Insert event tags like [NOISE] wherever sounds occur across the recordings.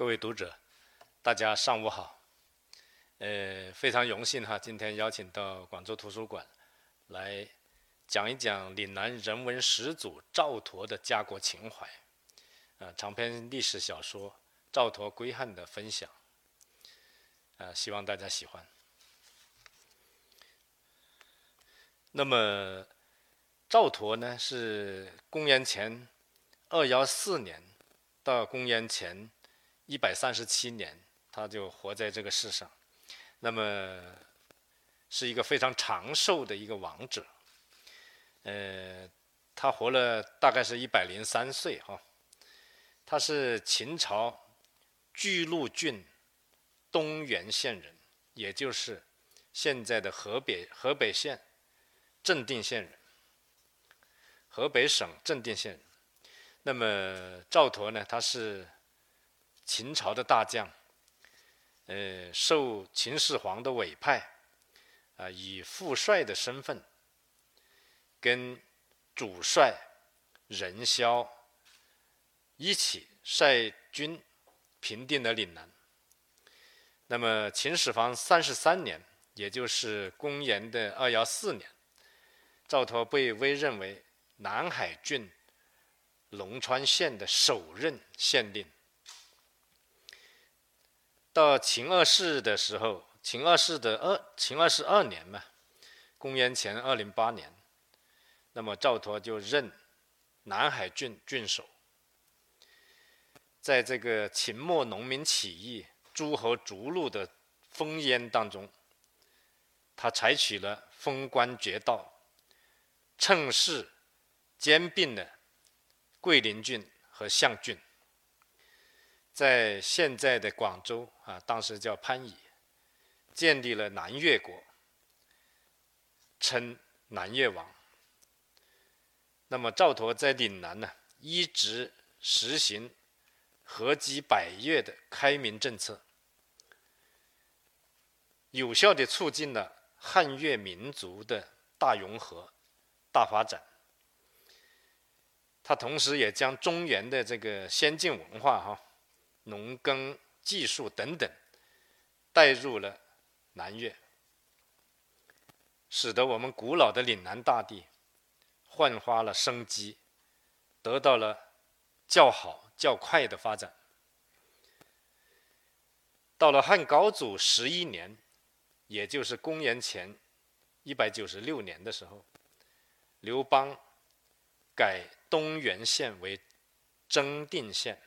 各位读者，大家上午好。呃，非常荣幸哈，今天邀请到广州图书馆来讲一讲岭南人文始祖赵佗的家国情怀，啊，长篇历史小说《赵佗归汉》的分享，啊，希望大家喜欢。那么，赵佗呢，是公元前二幺四年到公元前一百三十七年，他就活在这个世上。那么，是一个非常长寿的一个王者。呃，他活了大概是一百零三岁哈。他是秦朝巨鹿郡东原县人，也就是现在的河北河北县。镇定县人，河北省镇定县人。那么赵佗呢？他是秦朝的大将，呃，受秦始皇的委派，啊，以副帅的身份，跟主帅任嚣一起率军平定了岭南。那么秦始皇三十三年，也就是公元的二幺四年。赵佗被委任为南海郡龙川县的首任县令。到秦二世的时候，秦二世的二秦二世二年嘛，公元前二零八年，那么赵佗就任南海郡郡守。在这个秦末农民起义、诸侯逐鹿的烽烟当中，他采取了封官绝道。趁势兼并了桂林郡和象郡，在现在的广州啊，当时叫番禺，建立了南越国，称南越王。那么赵佗在岭南呢，一直实行合击百越的开明政策，有效地促进了汉越民族的大融合。大发展，他同时也将中原的这个先进文化、哈农耕技术等等带入了南越，使得我们古老的岭南大地焕发了生机，得到了较好较快的发展。到了汉高祖十一年，也就是公元前一百九十六年的时候。刘邦改东原县为真定县，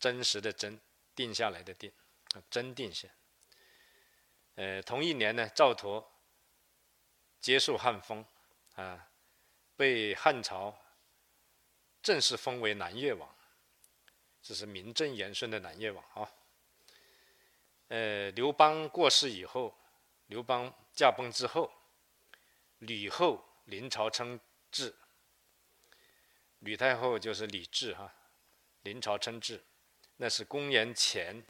真实的真，定下来的定，真定县。呃，同一年呢，赵佗接受汉封，啊，被汉朝正式封为南越王，这是名正言顺的南越王啊。呃，刘邦过世以后，刘邦驾崩之后，吕后。临朝称制，吕太后就是李治哈。临朝称制，那是公元前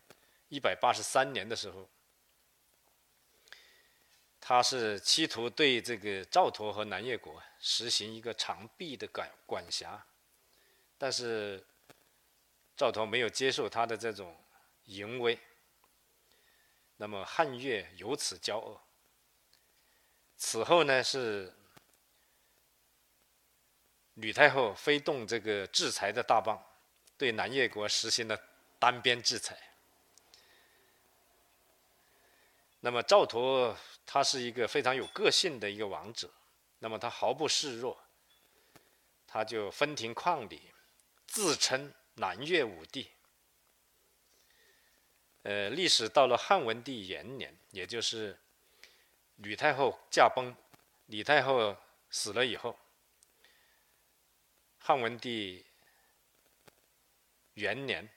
一百八十三年的时候，他是企图对这个赵佗和南越国实行一个长臂的管管辖，但是赵佗没有接受他的这种淫威，那么汉越由此交恶。此后呢是。吕太后挥动这个制裁的大棒，对南越国实行了单边制裁。那么赵佗他是一个非常有个性的一个王者，那么他毫不示弱，他就分庭抗礼，自称南越武帝。呃，历史到了汉文帝元年，也就是吕太后驾崩，李太后死了以后。汉文帝元年，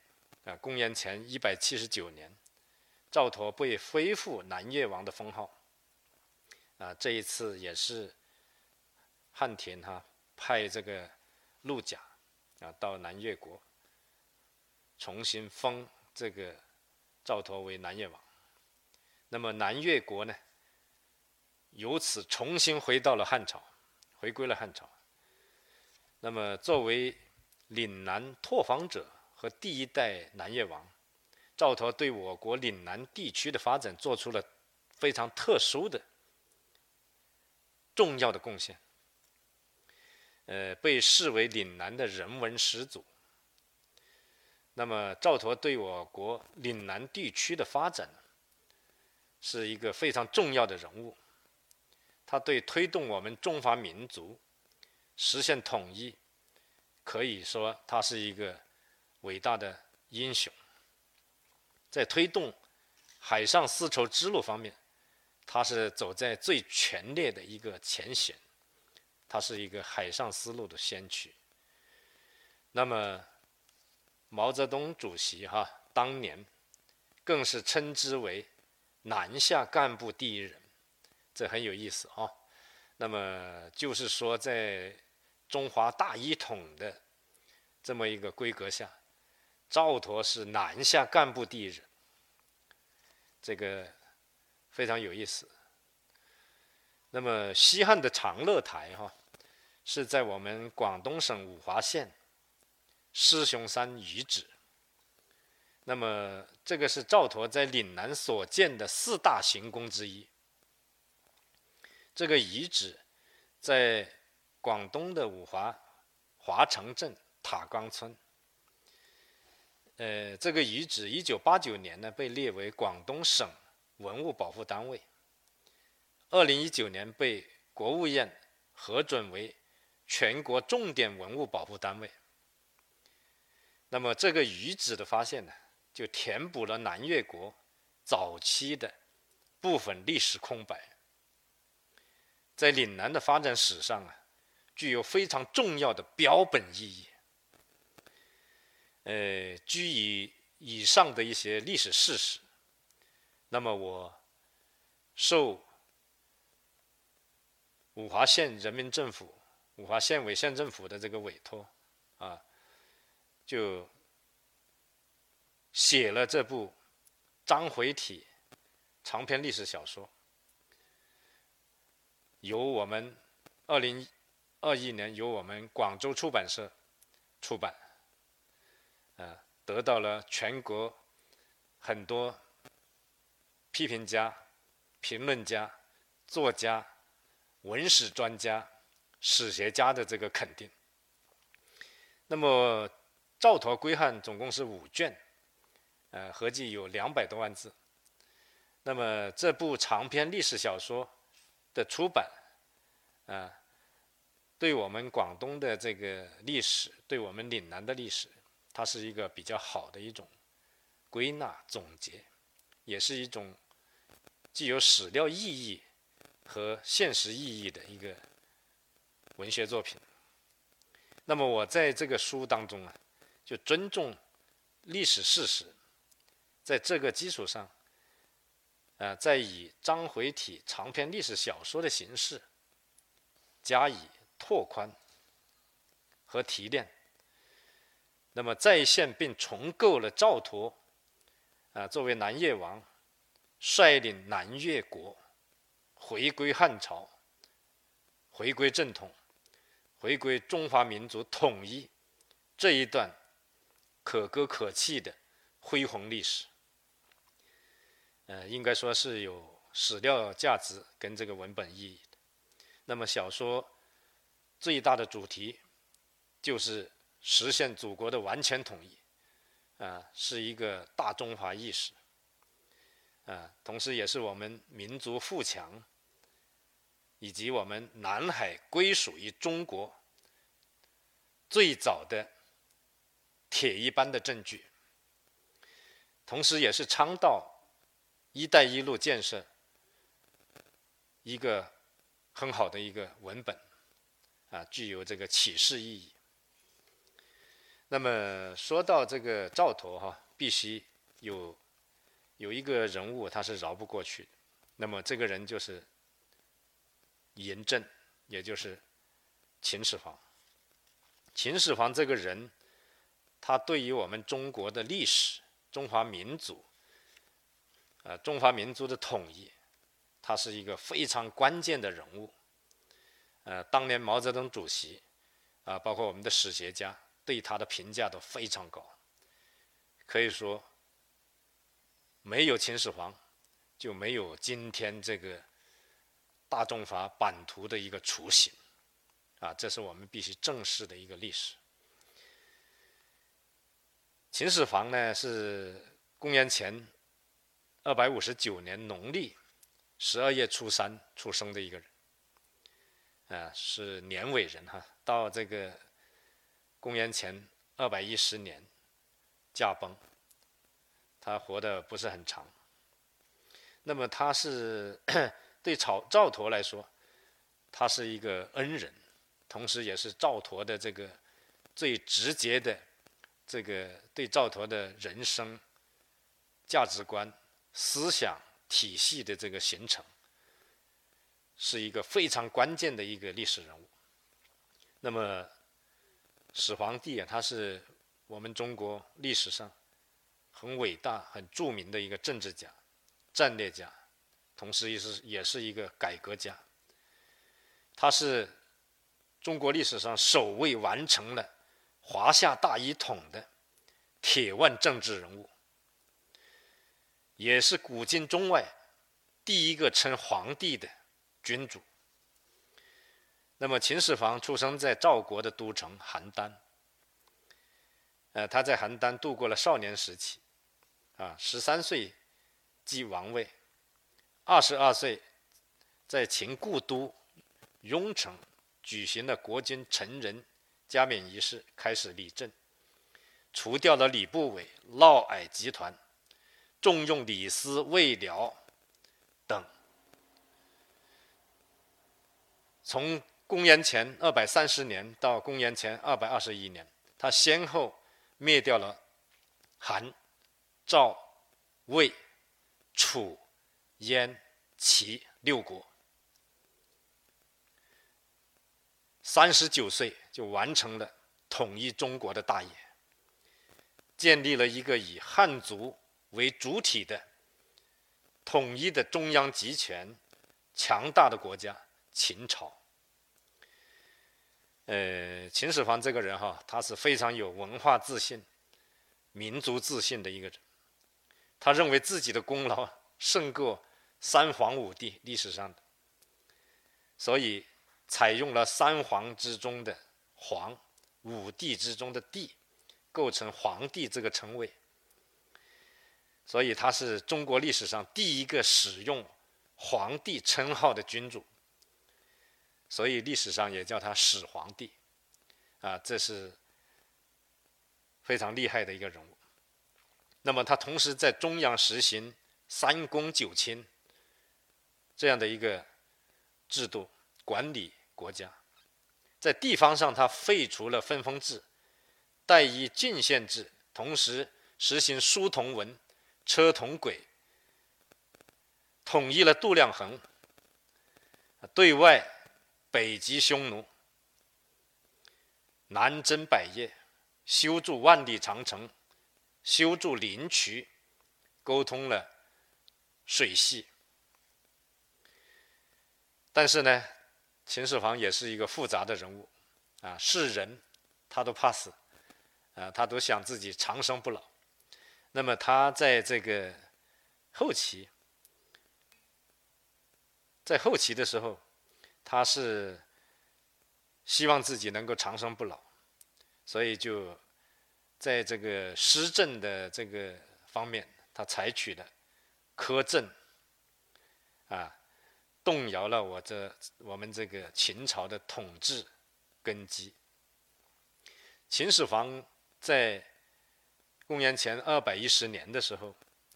啊，公元前一百七十九年，赵佗被恢复南越王的封号。啊，这一次也是汉廷哈派这个陆贾啊到南越国，重新封这个赵佗为南越王。那么南越国呢，由此重新回到了汉朝，回归了汉朝。那么，作为岭南拓荒者和第一代南越王，赵佗对我国岭南地区的发展做出了非常特殊的、重要的贡献，呃，被视为岭南的人文始祖。那么，赵佗对我国岭南地区的发展是一个非常重要的人物，他对推动我们中华民族实现统一，可以说他是一个伟大的英雄。在推动海上丝绸之路方面，他是走在最前列的一个前线，他是一个海上丝路的先驱。那么，毛泽东主席哈当年更是称之为南下干部第一人，这很有意思啊。那么就是说，在中华大一统的这么一个规格下，赵佗是南下干部第一人，这个非常有意思。那么西汉的长乐台哈是在我们广东省五华县。狮雄山遗址，那么这个是赵佗在岭南所建的四大行宫之一。这个遗址在广东的五华华城镇塔岗村。呃，这个遗址一九八九年呢被列为广东省文物保护单位，二零一九年被国务院核准为全国重点文物保护单位。那么这个遗址的发现呢，就填补了南越国早期的部分历史空白，在岭南的发展史上啊，具有非常重要的标本意义。呃，基于以上的一些历史事实，那么我受五华县人民政府、五华县委县政府的这个委托啊。就写了这部章回体长篇历史小说，由我们二零二一年由我们广州出版社出版，啊，得到了全国很多批评家、评论家、作家、文史专家、史学家的这个肯定。那么。赵佗归汉总共是五卷，呃，合计有两百多万字。那么这部长篇历史小说的出版，啊，对我们广东的这个历史，对我们岭南的历史，它是一个比较好的一种归纳总结，也是一种具有史料意义和现实意义的一个文学作品。那么我在这个书当中啊。就尊重历史事实，在这个基础上，呃，再以章回体长篇历史小说的形式加以拓宽和提炼，那么再现并重构了赵佗啊作为南越王率领南越国回归汉朝、回归正统、回归中华民族统一这一段。可歌可泣的恢宏历史，呃，应该说是有史料价值跟这个文本意义的。那么小说最大的主题就是实现祖国的完全统一，啊，是一个大中华意识，啊，同时也是我们民族富强以及我们南海归属于中国最早的。铁一般的证据，同时也是倡导“一带一路”建设一个很好的一个文本，啊，具有这个启示意义。那么说到这个赵佗哈，必须有有一个人物他是饶不过去的，那么这个人就是嬴政，也就是秦始皇。秦始皇这个人。他对于我们中国的历史、中华民族，呃，中华民族的统一，他是一个非常关键的人物。呃，当年毛泽东主席，啊，包括我们的史学家对他的评价都非常高，可以说没有秦始皇，就没有今天这个大众法版图的一个雏形，啊，这是我们必须正视的一个历史。秦始皇呢是公元前二百五十九年农历十二月初三出生的一个人，啊，是年尾人哈。到这个公元前二百一十年驾崩，他活的不是很长。那么他是 [COUGHS] 对赵赵佗来说，他是一个恩人，同时也是赵佗的这个最直接的。这个对赵佗的人生、价值观、思想体系的这个形成，是一个非常关键的一个历史人物。那么，始皇帝啊，他是我们中国历史上很伟大、很著名的一个政治家、战略家，同时也是也是一个改革家。他是中国历史上首位完成了。华夏大一统的铁腕政治人物，也是古今中外第一个称皇帝的君主。那么，秦始皇出生在赵国的都城邯郸。呃，他在邯郸度过了少年时期，啊，十三岁继王位，二十二岁在秦故都雍城举行了国君成人。加冕仪式开始理政，除掉了礼部委、嫪毐集团，重用李斯、魏辽等。从公元前二百三十年到公元前二百二十一年，他先后灭掉了韩、赵、魏、楚、燕、齐六国。三十九岁就完成了统一中国的大业，建立了一个以汉族为主体的统一的中央集权、强大的国家——秦朝。呃，秦始皇这个人哈，他是非常有文化自信、民族自信的一个人。他认为自己的功劳胜过三皇五帝历史上的，所以。采用了三皇之中的皇，五帝之中的帝，构成皇帝这个称谓。所以他是中国历史上第一个使用皇帝称号的君主。所以历史上也叫他始皇帝，啊，这是非常厉害的一个人物。那么他同时在中央实行三公九卿这样的一个制度管理。国家在地方上，他废除了分封制、代以郡县制，同时实行书同文、车同轨，统一了度量衡。对外北击匈奴，南征百业，修筑万里长城，修筑灵渠，沟通了水系。但是呢？秦始皇也是一个复杂的人物，啊，是人，他都怕死，啊，他都想自己长生不老。那么他在这个后期，在后期的时候，他是希望自己能够长生不老，所以就在这个施政的这个方面，他采取了苛政，啊。动摇了我这我们这个秦朝的统治根基。秦始皇在公元前二百一十年的时候，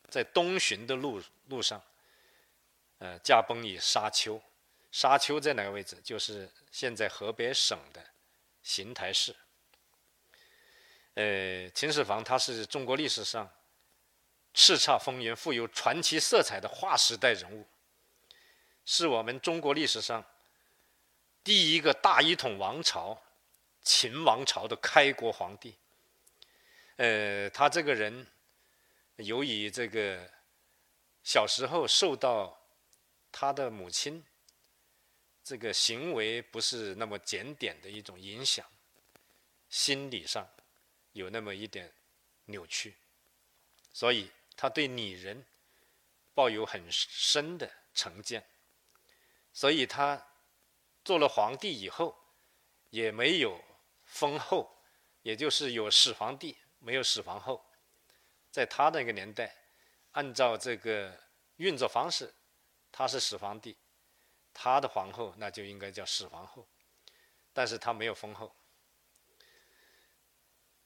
在东巡的路路上，呃，驾崩于沙丘。沙丘在哪个位置？就是现在河北省的邢台市。呃，秦始皇他是中国历史上叱咤风云、富有传奇色彩的划时代人物。是我们中国历史上第一个大一统王朝——秦王朝的开国皇帝。呃，他这个人由于这个小时候受到他的母亲这个行为不是那么检点的一种影响，心理上有那么一点扭曲，所以他对女人抱有很深的成见，所以他做了皇帝以后，也没有封后，也就是有始皇帝，没有始皇后。在他那个年代，按照这个运作方式，他是始皇帝，他的皇后那就应该叫始皇后，但是他没有封后，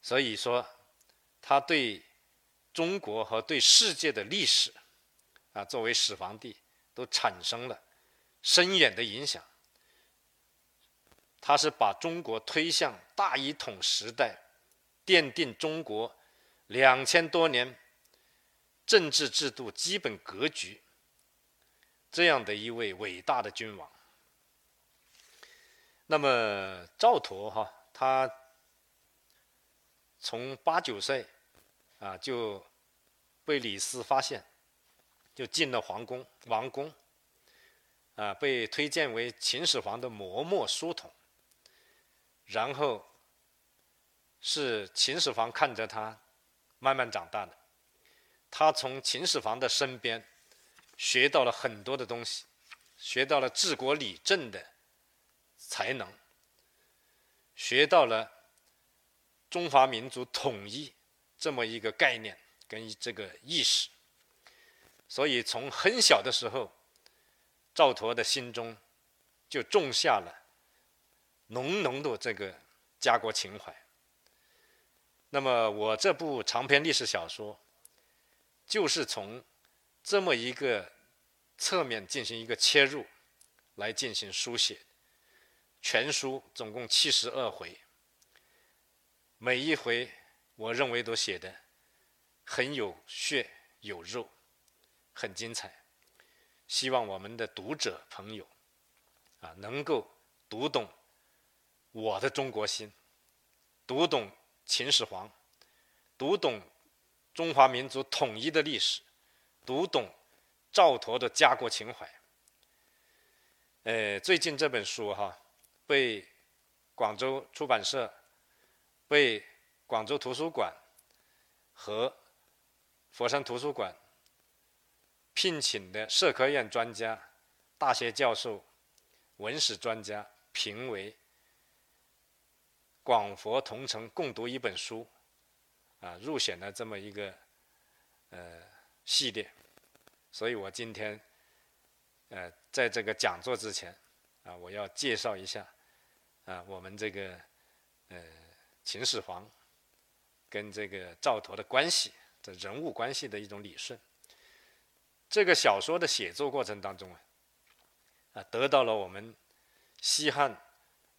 所以说他对中国和对世界的历史，啊，作为始皇帝，都产生了深远的影响。他是把中国推向大一统时代，奠定中国。两千多年政治制度基本格局，这样的一位伟大的君王。那么赵佗哈，他从八九岁啊就被李斯发现，就进了皇宫王宫，啊被推荐为秦始皇的磨墨书童，然后是秦始皇看着他。慢慢长大的，他从秦始皇的身边学到了很多的东西，学到了治国理政的才能，学到了中华民族统一这么一个概念跟这个意识，所以从很小的时候，赵佗的心中就种下了浓浓的这个家国情怀。那么我这部长篇历史小说，就是从这么一个侧面进行一个切入，来进行书写。全书总共七十二回，每一回我认为都写的很有血有肉，很精彩。希望我们的读者朋友啊，能够读懂我的中国心，读懂。秦始皇读懂中华民族统一的历史，读懂赵佗的家国情怀。呃，最近这本书哈，被广州出版社、被广州图书馆和佛山图书馆聘请的社科院专家、大学教授、文史专家评为。广佛同城共读一本书，啊，入选了这么一个呃系列，所以我今天呃在这个讲座之前啊，我要介绍一下啊我们这个呃秦始皇跟这个赵佗的关系的人物关系的一种理顺。这个小说的写作过程当中啊，啊得到了我们西汉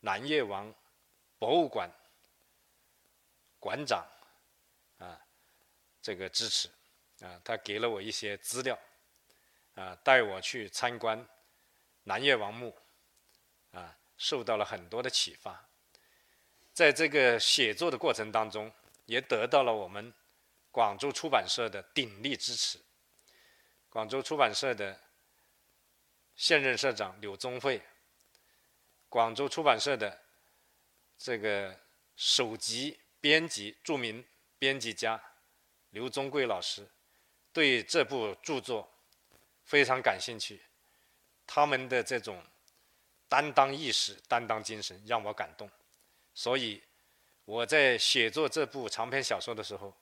南越王。博物馆馆长啊，这个支持啊，他给了我一些资料啊，带我去参观南越王墓啊，受到了很多的启发。在这个写作的过程当中，也得到了我们广州出版社的鼎力支持。广州出版社的现任社长柳宗惠，广州出版社的。这个首席编辑、著名编辑家刘宗贵老师对这部著作非常感兴趣，他们的这种担当意识、担当精神让我感动，所以我在写作这部长篇小说的时候，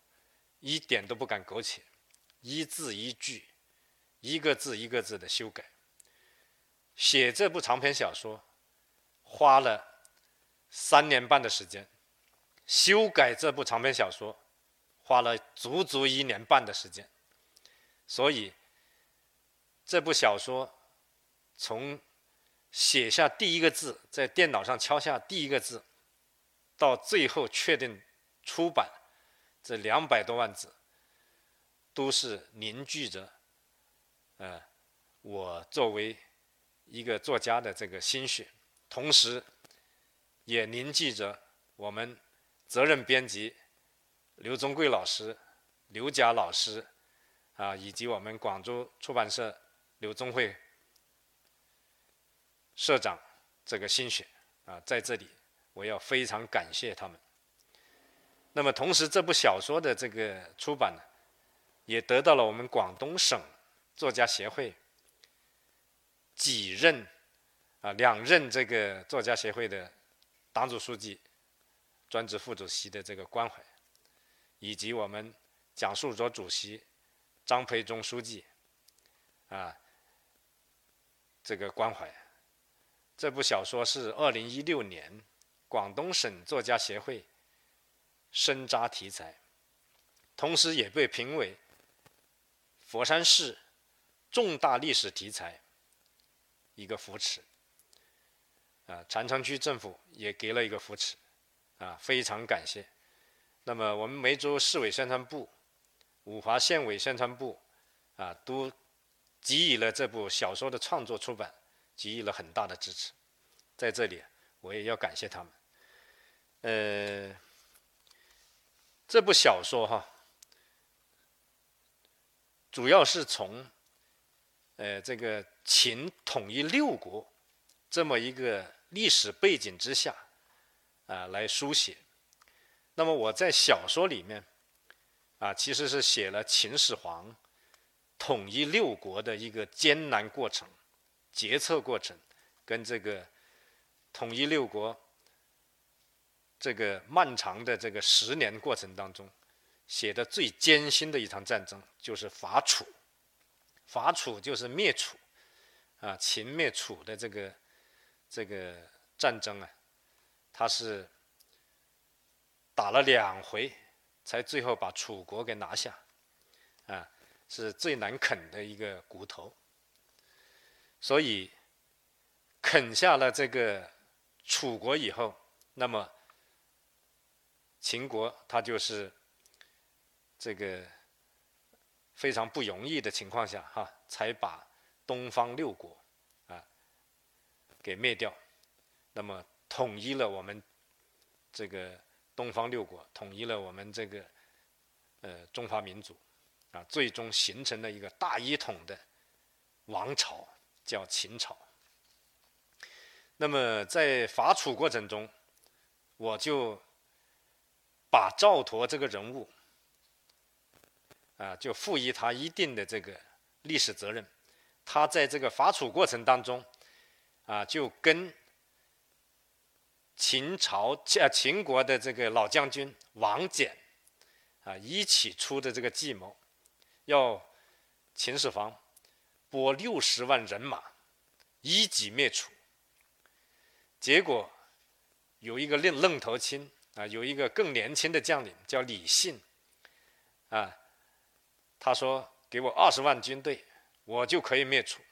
一点都不敢苟且，一字一句、一个字一个字的修改。写这部长篇小说花了。三年半的时间，修改这部长篇小说，花了足足一年半的时间。所以，这部小说从写下第一个字，在电脑上敲下第一个字，到最后确定出版，这两百多万字，都是凝聚着，呃，我作为一个作家的这个心血，同时。也凝聚着我们责任编辑刘宗贵老师、刘佳老师啊，以及我们广州出版社刘宗惠社长这个心血啊，在这里我要非常感谢他们。那么，同时这部小说的这个出版呢，也得到了我们广东省作家协会几任啊两任这个作家协会的党组书记、专职副主席的这个关怀，以及我们蒋述卓主席、张培忠书记啊这个关怀。这部小说是二零一六年广东省作家协会深扎题材，同时也被评为佛山市重大历史题材一个扶持。啊，禅城区政府也给了一个扶持，啊，非常感谢。那么我们梅州市委宣传部、五华县委宣传部，啊，都给予了这部小说的创作出版。给予了很大的支持，在这里我也要感谢他们。呃，这部小说哈，主要是从呃这个秦统一六国这么一个历史背景之下啊来书写。那么我在小说里面啊，其实是写了秦始皇统一六国的一个艰难过程。决策过程跟这个统一六国这个漫长的这个十年过程当中，写的最艰辛的一场战争就是伐楚。伐楚就是灭楚啊，秦灭楚的这个这个战争啊，他是打了两回，才最后把楚国给拿下啊，是最难啃的一个骨头。所以，啃下了这个楚国以后，那么秦国他就是这个非常不容易的情况下，哈，才把东方六国啊给灭掉，那么统一了我们这个东方六国，统一了我们这个呃中华民族啊，最终形成了一个大一统的王朝。叫秦朝。那么在伐楚过程中，我就把赵佗这个人物啊，就赋予他一定的这个历史责任。他在这个伐楚过程当中啊，就跟秦朝啊秦国的这个老将军王翦啊一起出的这个计谋，要秦始皇。拨六十万人马，一举灭楚。结果有一个愣愣头青啊，有一个更年轻的将领叫李信啊，他说：“给我二十万军队，我就可以灭楚。”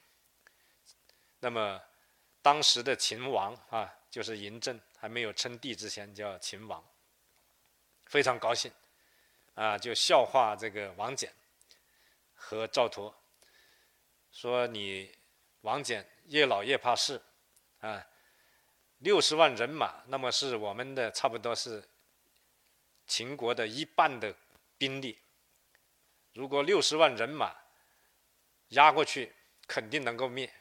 那么当时的秦王啊，就是嬴政，还没有称帝之前叫秦王，非常高兴啊，就笑话这个王翦和赵佗。说你王翦越老越怕事，啊，六十万人马，那么是我们的差不多是秦国的一半的兵力。如果六十万人马压过去，肯定能够灭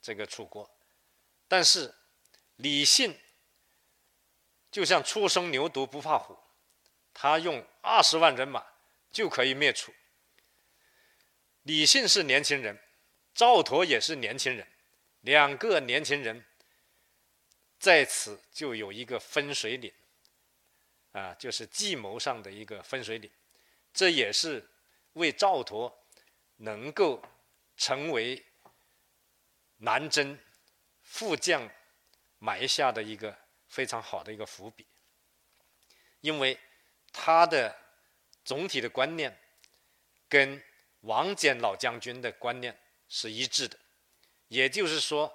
这个楚国。但是李信就像初生牛犊不怕虎，他用二十万人马就可以灭楚。李信是年轻人。赵佗也是年轻人，两个年轻人在此就有一个分水岭，啊，就是计谋上的一个分水岭，这也是为赵佗能够成为南征副将埋下的一个非常好的一个伏笔，因为他的总体的观念跟王翦老将军的观念。是一致的，也就是说，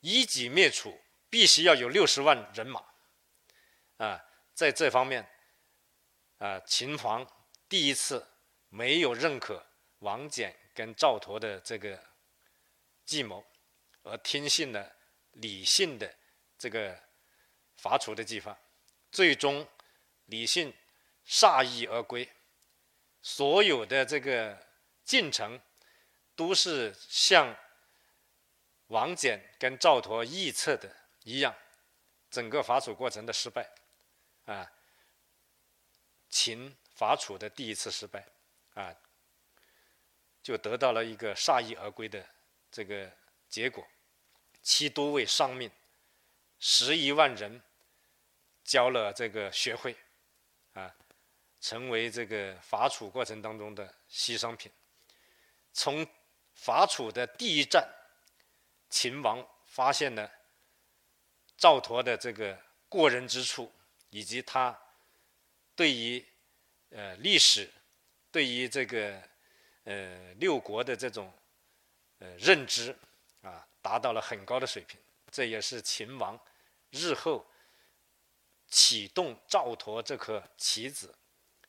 一举灭楚必须要有六十万人马，啊，在这方面，啊，秦皇第一次没有认可王翦跟赵佗的这个计谋，而听信了李信的这个伐楚的计划，最终李信铩羽而归，所有的这个进程。都是像王翦跟赵佗预测的一样，整个伐楚过程的失败，啊，秦伐楚的第一次失败，啊，就得到了一个铩羽而归的这个结果，七都尉丧命，十一万人交了这个学费，啊，成为这个伐楚过程当中的牺牲品。从伐楚的第一战，秦王发现了赵佗的这个过人之处，以及他对于呃历史，对于这个呃六国的这种呃认知啊，达到了很高的水平。这也是秦王日后启动赵佗这颗棋子，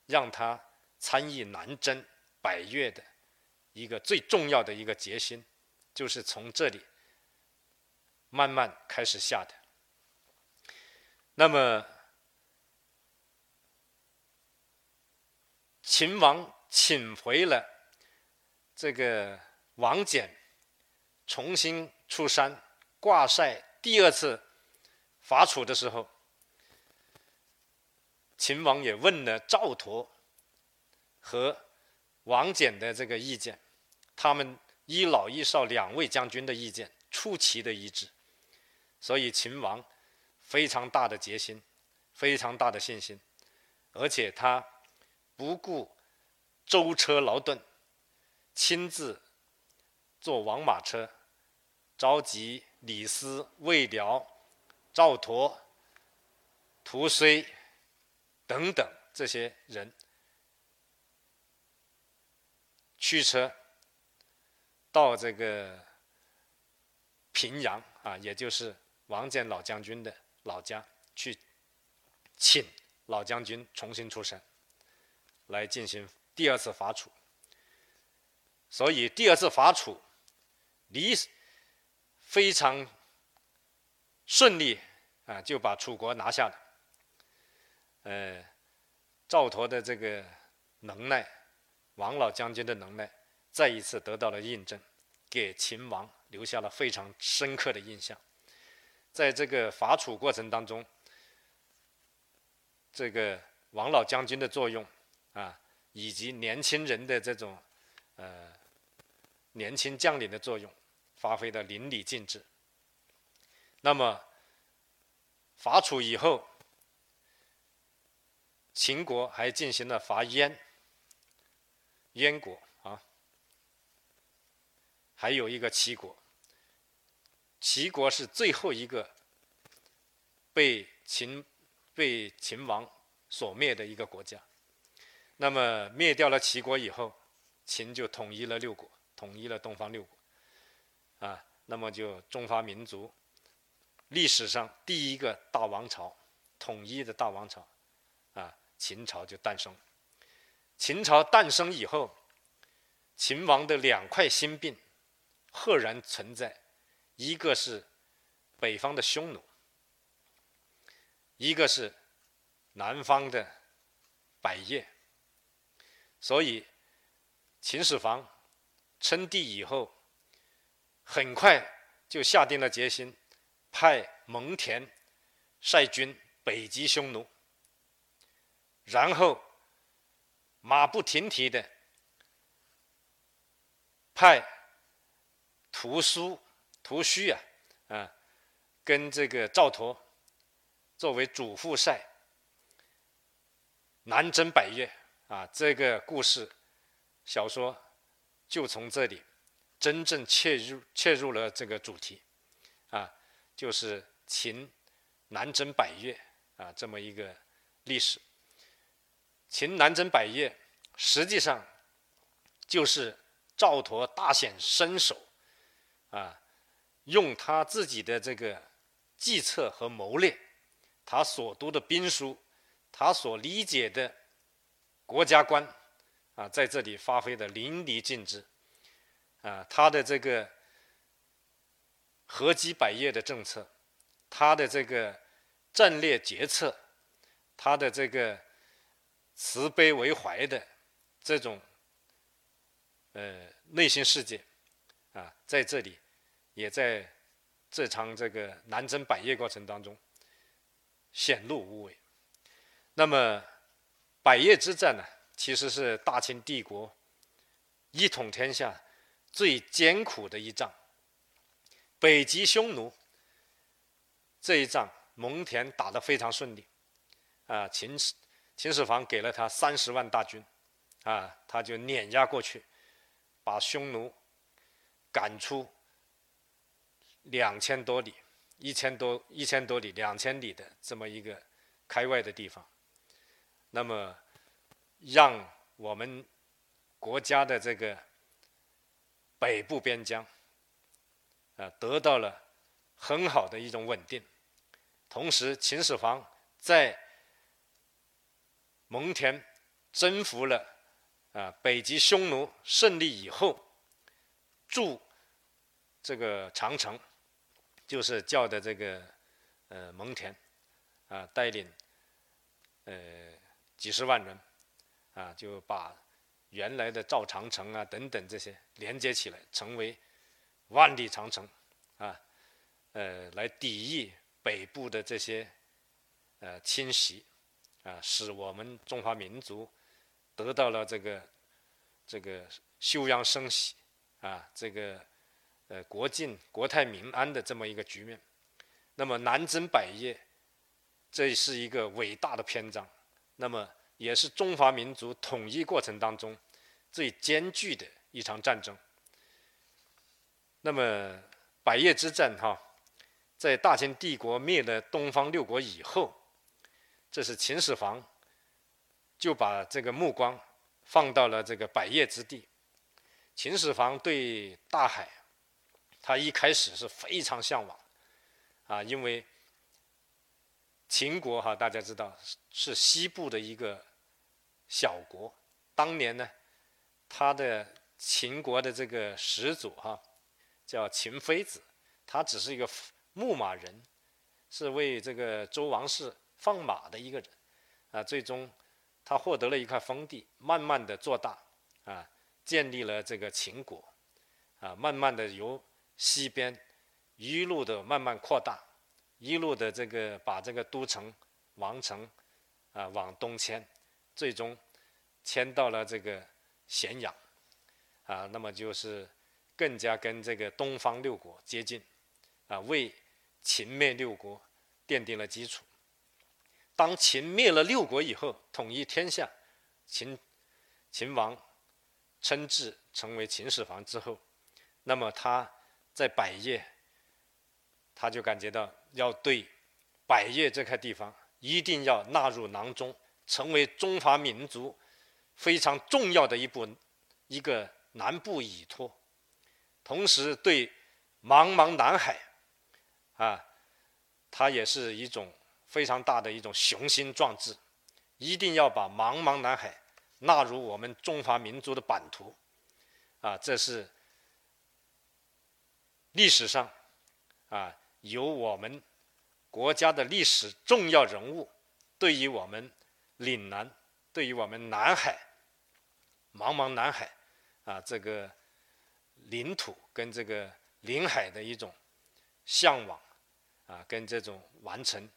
让他参与南征百越的。一个最重要的一个决心，就是从这里慢慢开始下的。那么，秦王请回了这个王翦，重新出山挂帅，第二次伐楚的时候，秦王也问了赵佗和。王翦的这个意见，他们一老一少两位将军的意见出奇的一致，所以秦王非常大的决心，非常大的信心，而且他不顾舟车劳顿，亲自坐王马车，召集李斯、魏辽、赵佗、屠睢等等这些人。驱车到这个平阳啊，也就是王翦老将军的老家去，请老将军重新出山，来进行第二次伐楚。所以第二次伐楚，离非常顺利啊，就把楚国拿下了。呃，赵佗的这个能耐。王老将军的能耐再一次得到了印证，给秦王留下了非常深刻的印象。在这个伐楚过程当中，这个王老将军的作用啊，以及年轻人的这种呃年轻将领的作用，发挥的淋漓尽致。那么伐楚以后，秦国还进行了伐燕。燕国啊，还有一个齐国。齐国是最后一个被秦被秦王所灭的一个国家。那么灭掉了齐国以后，秦就统一了六国，统一了东方六国。啊，那么就中华民族历史上第一个大王朝，统一的大王朝，秦朝就诞生。秦朝诞生以后，秦王的两块心病赫然存在，一个是北方的匈奴，一个是南方的百越。所以，秦始皇称帝以后，很快就下定了决心，派蒙恬率军北击匈奴，然后。马不停蹄的派屠苏、屠须啊，啊，跟这个赵佗作为主副帅南征百越啊，这个故事小说就从这里真正切入切入了这个主题啊，就是秦南征百越啊这么一个历史。秦南征百越，实际上就是赵佗大显身手，啊，用他自己的这个计策和谋略，他所读的兵书，他所理解的国家观，啊，在这里发挥的淋漓尽致，啊，他的这个合击百越的政策，他的这个战略决策，他的这个。慈悲为怀的这种呃内心世界啊，在这里也在这场这个南征百越过程当中显露无遗。那么百越之战呢，其实是大清帝国一统天下最艰苦的一仗。北击匈奴这一仗，蒙恬打得非常顺利，啊，秦始秦始皇给了他三十万大军，啊，他就碾压过去，把匈奴赶出两千多里、一千多一千多里、两千里的这么一个开外的地方，那么让我们国家的这个北部边疆。啊，得到了很好的一种稳定。同时，秦始皇在蒙恬征服了啊北极匈奴胜利以后，筑这个长城，就是叫的这个呃蒙恬啊带领呃几十万人啊就把原来的造长城啊等等这些连接起来，成为。万里长城，啊，呃，来抵御北部的这些呃侵袭，啊，使我们中华民族得到了这个这个休养生息，啊，这个呃国进国泰民安的这么一个局面。那么南征百越，这是一个伟大的篇章，那么也是中华民族统一过程当中最艰巨的一场战争。那么百越之战，哈，在大秦帝国灭了东方六国以后，这是秦始皇就把这个目光放到了这个百越之地。秦始皇对大海，他一开始是非常向往，啊，因为秦国哈，大家知道是西部的一个小国，当年呢，他的秦国的这个始祖哈。叫秦非子，他只是一个牧马人，是为这个周王室放马的一个人，啊，最终他获得了一块封地，慢慢的做大，啊，建立了这个秦国，啊，慢慢的由西边一路的慢慢扩大，一路的这个把这个都城王城啊往东迁，最终迁到了这个咸阳，啊，那么就是。更加跟这个东方六国接近，啊，为秦灭六国奠定了基础。当秦灭了六国以后，统一天下，秦秦王称制成为秦始皇之后，那么他在百越，他就感觉到要对百越这块地方一定要纳入囊中，成为中华民族非常重要的一部一个南部依托。同时，对茫茫南海，啊，它也是一种非常大的一种雄心壮志，一定要把茫茫南海纳入我们中华民族的版图，啊，这是历史上啊，由我们国家的历史重要人物对于我们岭南，对于我们南海，茫茫南海，啊，这个。领土跟这个领海的一种向往啊，跟这种完成，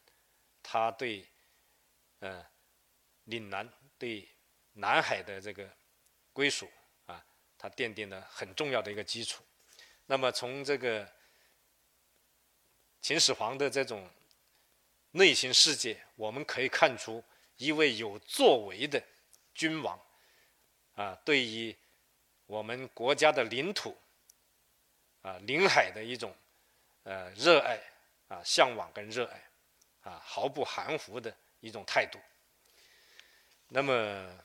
他对呃岭南对南海的这个归属啊，他奠定了很重要的一个基础。那么从这个秦始皇的这种内心世界，我们可以看出一位有作为的君王啊，对于。我们国家的领土啊，领海的一种呃热爱啊，向往跟热爱啊，毫不含糊的一种态度。那么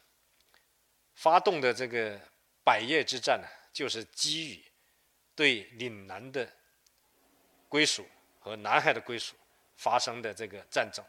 发动的这个百越之战呢，就是基于对岭南的归属和南海的归属发生的这个战争。